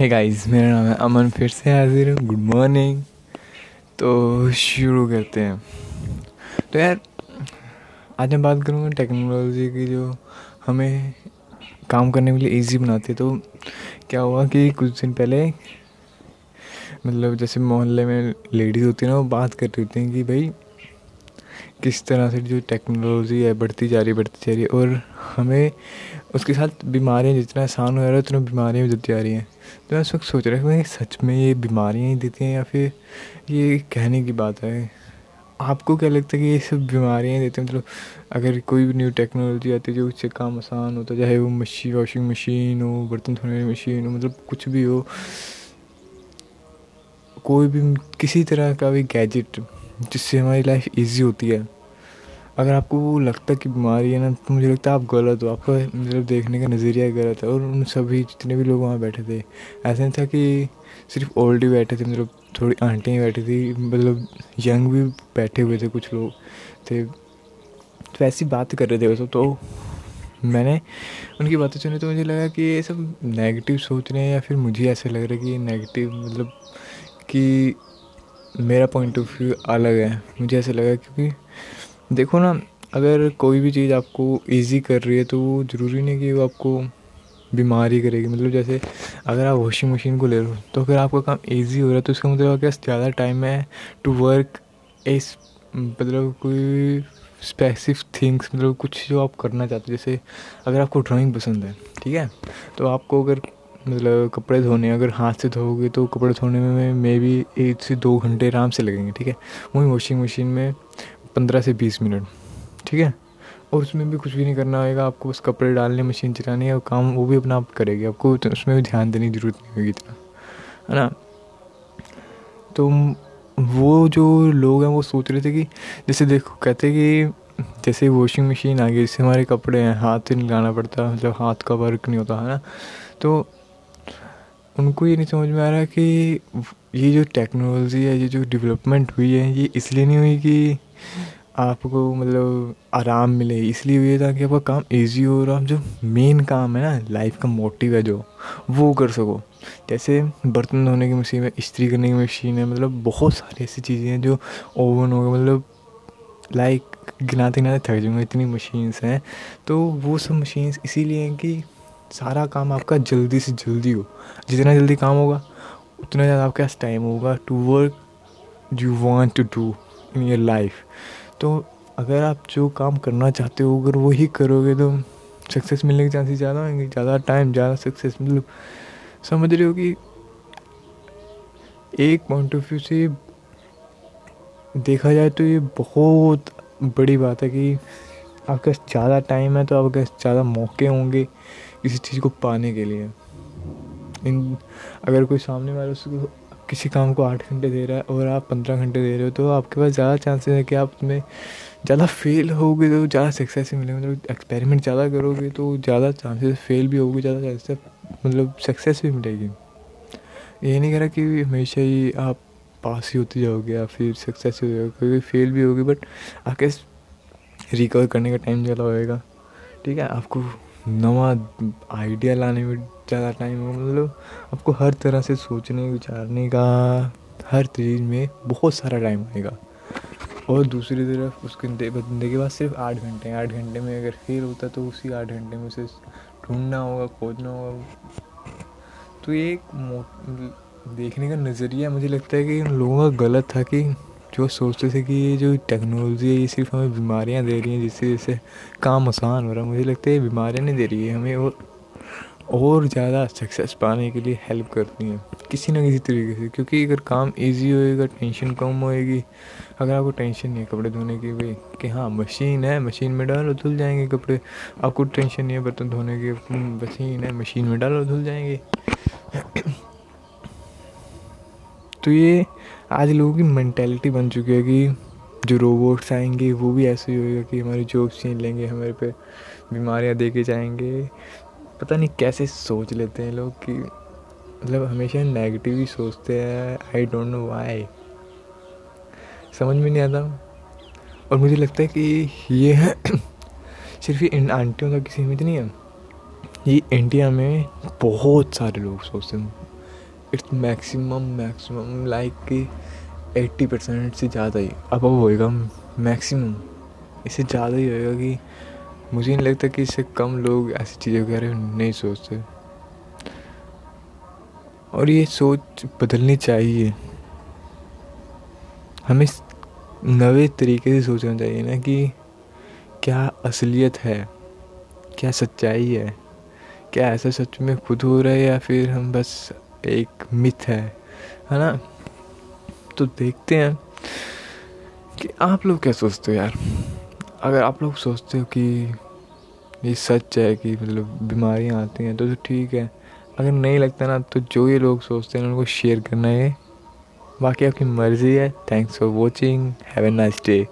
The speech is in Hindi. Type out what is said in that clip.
हे गाइस मेरा नाम है अमन, फिर से हाजिर हूँ। गुड मॉर्निंग तो शुरू करते हैं। तो यार, आज मैं बात करूँगा टेक्नोलॉजी की जो हमें काम करने के लिए इजी बनाती है। तो क्या हुआ कि कुछ दिन पहले मतलब जैसे मोहल्ले में लेडीज़ होती है ना, वो बात कर रही होती हैं कि भाई, किस तरह से जो टेक्नोलॉजी है, बढ़ती जा रही है, बढ़ती जा रही है, और हमें उसके साथ बीमारियाँ जितना आसान हो रहा है, उतना बीमारियाँ भी देती जा रही हैं। तो मैं उस वक्त सोच रहा था सच में ये बीमारियाँ ही देती हैं या फिर ये कहने की बात है? आपको क्या लगता है कि ये सब बीमारियाँ ही देते हैं? मतलब अगर कोई भी न्यू टेक्नोलॉजी आती है, जो उससे काम आसान होता है, चाहे वो मशीन वॉशिंग मशीन हो, बर्तन धोने वाली मशीन हो मतलब कुछ भी हो, कोई भी, किसी तरह का भी गैजेट जिससे हमारी लाइफ इजी होती है अगर आपको लगता है कि बीमारी है ना तो मुझे लगता है आप गलत हो। आपका मतलब देखने का नज़रिया गलत है और उन सभी जितने भी लोग वहाँ बैठे थे, ऐसा नहीं था कि सिर्फ़ ओल्ड ही बैठे थे मतलब थोड़ी आंटी बैठी थी मतलब यंग भी बैठे हुए थे कुछ लोग थे। तो ऐसी बात कर रहे थे वो सब तो मैंने उनकी बातें सुनी तो मुझे लगा कि ये सब नेगेटिव सोच रहे हैं या फिर मुझे ऐसा लग रहा है कि नेगेटिव मतलब कि मेरा पॉइंट ऑफ़ व्यू अलग है। मुझे ऐसा लगा क्योंकि देखो ना, अगर कोई भी चीज़ आपको इजी कर रही है तो वो ज़रूरी नहीं कि वो आपको बीमारी करेगी। मतलब जैसे अगर आप वॉशिंग मशीन को ले रहे हो तो अगर आपका काम इजी हो रहा है तो इसका मतलब क्या ज़्यादा टाइम है टू वर्क इस मतलब कोई स्पेसिफिक थिंग्स मतलब कुछ जो आप करना चाहते हो। जैसे अगर आपको ड्राइंग पसंद है, ठीक है? तो आपको अगर मतलब कपड़े धोने अगर हाथ से धोओगे तो कपड़े धोने में, मे बी एक से दो घंटे आराम से लगेंगे, ठीक है? वहीं वॉशिंग मशीन में पंद्रह से बीस मिनट, ठीक है? और उसमें भी कुछ भी नहीं करना होगा आपको बस कपड़े डालने, मशीन चलानी और काम वो भी अपना आप करेगी। आपको उसमें भी ध्यान देने की ज़रूरत नहीं होगी इतना, है ना? तो वो जो लोग हैं, वो सोच रहे थे कि, जैसे देखो, कहते कि जैसे वॉशिंग मशीन आ गई जैसे हमारे कपड़े हैं, हाथ से निकालना पड़ता मतलब हाथ का वर्क नहीं होता, है ना? तो उनको ये नहीं समझ में आ रहा कि ये जो टेक्नोलॉजी है, ये जो डेवलपमेंट हुई है, ये इसलिए नहीं हुई कि आपको मतलब आराम मिले, इसलिए हुई है ताकि आपका काम इजी हो और आप जो मेन काम है ना लाइफ का मोटिव है जो, वो कर सको। जैसे बर्तन धोने की मशीन है, इस्त्री करने की मशीन है मतलब बहुत सारी ऐसी चीज़ें हैं जो ओवन हो गया मतलब लाइक गिनाते गिनाते थक जाऊँगा, इतनी मशीन्स हैं। तो वो सब मशीन्स इसीलिए हैं कि सारा काम आपका जल्दी से जल्दी हो। जितना जल्दी काम होगा, उतना ज़्यादा आपके पास टाइम होगा to work you want to do in your life तो अगर आप जो काम करना चाहते हो, अगर वही करोगे तो सक्सेस मिलने के चांसेस ज़्यादा होंगे, ज़्यादा टाइम ज़्यादा सक्सेस मतलब समझ रहे हो कि एक पॉइंट ऑफ़ व्यू से देखा जाए तो ये बहुत बड़ी बात है कि आपके पास ज़्यादा टाइम है तो आपके ज़्यादा मौके होंगे किसी चीज़ को पाने के लिए. इन, अगर कोई सामने वाला उसको किसी काम को आठ घंटे दे रहा है और आप पंद्रह घंटे दे रहे हो तो आपके पास ज़्यादा चांसेस है कि आप उसमें ज़्यादा फेल होगे तो ज़्यादा सक्सेस मिलेगा। मतलब एक्सपेरिमेंट ज़्यादा करोगे तो ज़्यादा चांसेस फेल भी होगी, ज़्यादा चांसेस मतलब सक्सेस भी मिलेगी। ये नहीं कह रहा कि हमेशा ही आप पास ही होते जाओगे या फिर सक्सेस हो जाओगे कोई फेल भी होगी बट आपके रिकवर करने का टाइम ज़्यादा होएगा। ठीक है, आपको नवा आइडिया लाने में ज़्यादा टाइम होगा मतलब आपको हर तरह से सोचने, विचारने का, हर चीज़ में बहुत सारा टाइम आएगा और दूसरी तरफ़ उसके बंदे के पास सिर्फ़ आठ घंटे हैं। आठ घंटे में अगर फेल होता तो उसी आठ घंटे में उसे ढूंढना होगा, खोजना होगा। तो ये एक देखने का नज़रिया मुझे लगता है कि उन लोगों का गलत था कि जो सोचते थे कि ये जो टेक्नोलॉजी है, ये सिर्फ़ हमें बीमारियाँ दे रही हैं, जिससे जैसे काम आसान हो रहा है। मुझे लगता है ये बीमारियाँ नहीं दे रही है, हमें और और ज़्यादा सक्सेस पाने के लिए हेल्प करती हैं, किसी ना किसी तरीके से। क्योंकि अगर काम इजी होएगा टेंशन कम होएगी, अगर आपको टेंशन नहीं है कपड़े धोने की भाई कि हाँ मशीन है मशीन में डालो, धुल जाएँगे कपड़े। आपको टेंशन नहीं है बर्तन धोने की मशीन है मशीन में डालो, धुल जाएँगे। तो ये आज लोगों की मैंटेलिटी बन चुकी है कि जो रोबोट्स आएँगे, वो भी ऐसे ही होएगा कि हमारी जॉब छीन लेंगे, हमारे पे बीमारियाँ दे के जाएँगे। पता नहीं कैसे सोच लेते हैं लोग कि मतलब हमेशा नेगेटिव ही सोचते हैं। आई डोंट नो वाई समझ में नहीं आता। और मुझे लगता है कि ये है सिर्फ़ इन आंटियों का किसी सीमित नहीं है। ये इंडिया में बहुत सारे लोग सोचते हैं। इट्स मैक्सिमम मैक्सिमम लाइक कि एट्टी परसेंट से ज़्यादा ही। अब होएगा मैक्सिमम इससे ज़्यादा ही होएगा कि मुझे नहीं लगता कि इससे कम लोग ऐसी चीज़ों में नहीं सोचते। और ये सोच बदलनी चाहिए। हमें नवे तरीके से सोचना चाहिए ना कि क्या असलियत है, क्या सच्चाई है, क्या ऐसा सच में खुद हो रहा है या फिर हम बस एक मिथ है है ना? तो देखते हैं कि आप लोग क्या सोचते हो यार? अगर आप लोग सोचते हो कि ये सच है कि मतलब बीमारियाँ आती हैं तो तो ठीक है। अगर नहीं लगता ना तो जो ये लोग सोचते हैं उनको शेयर करना है। बाकी आपकी मर्ज़ी है। Thanks for watching have a nice day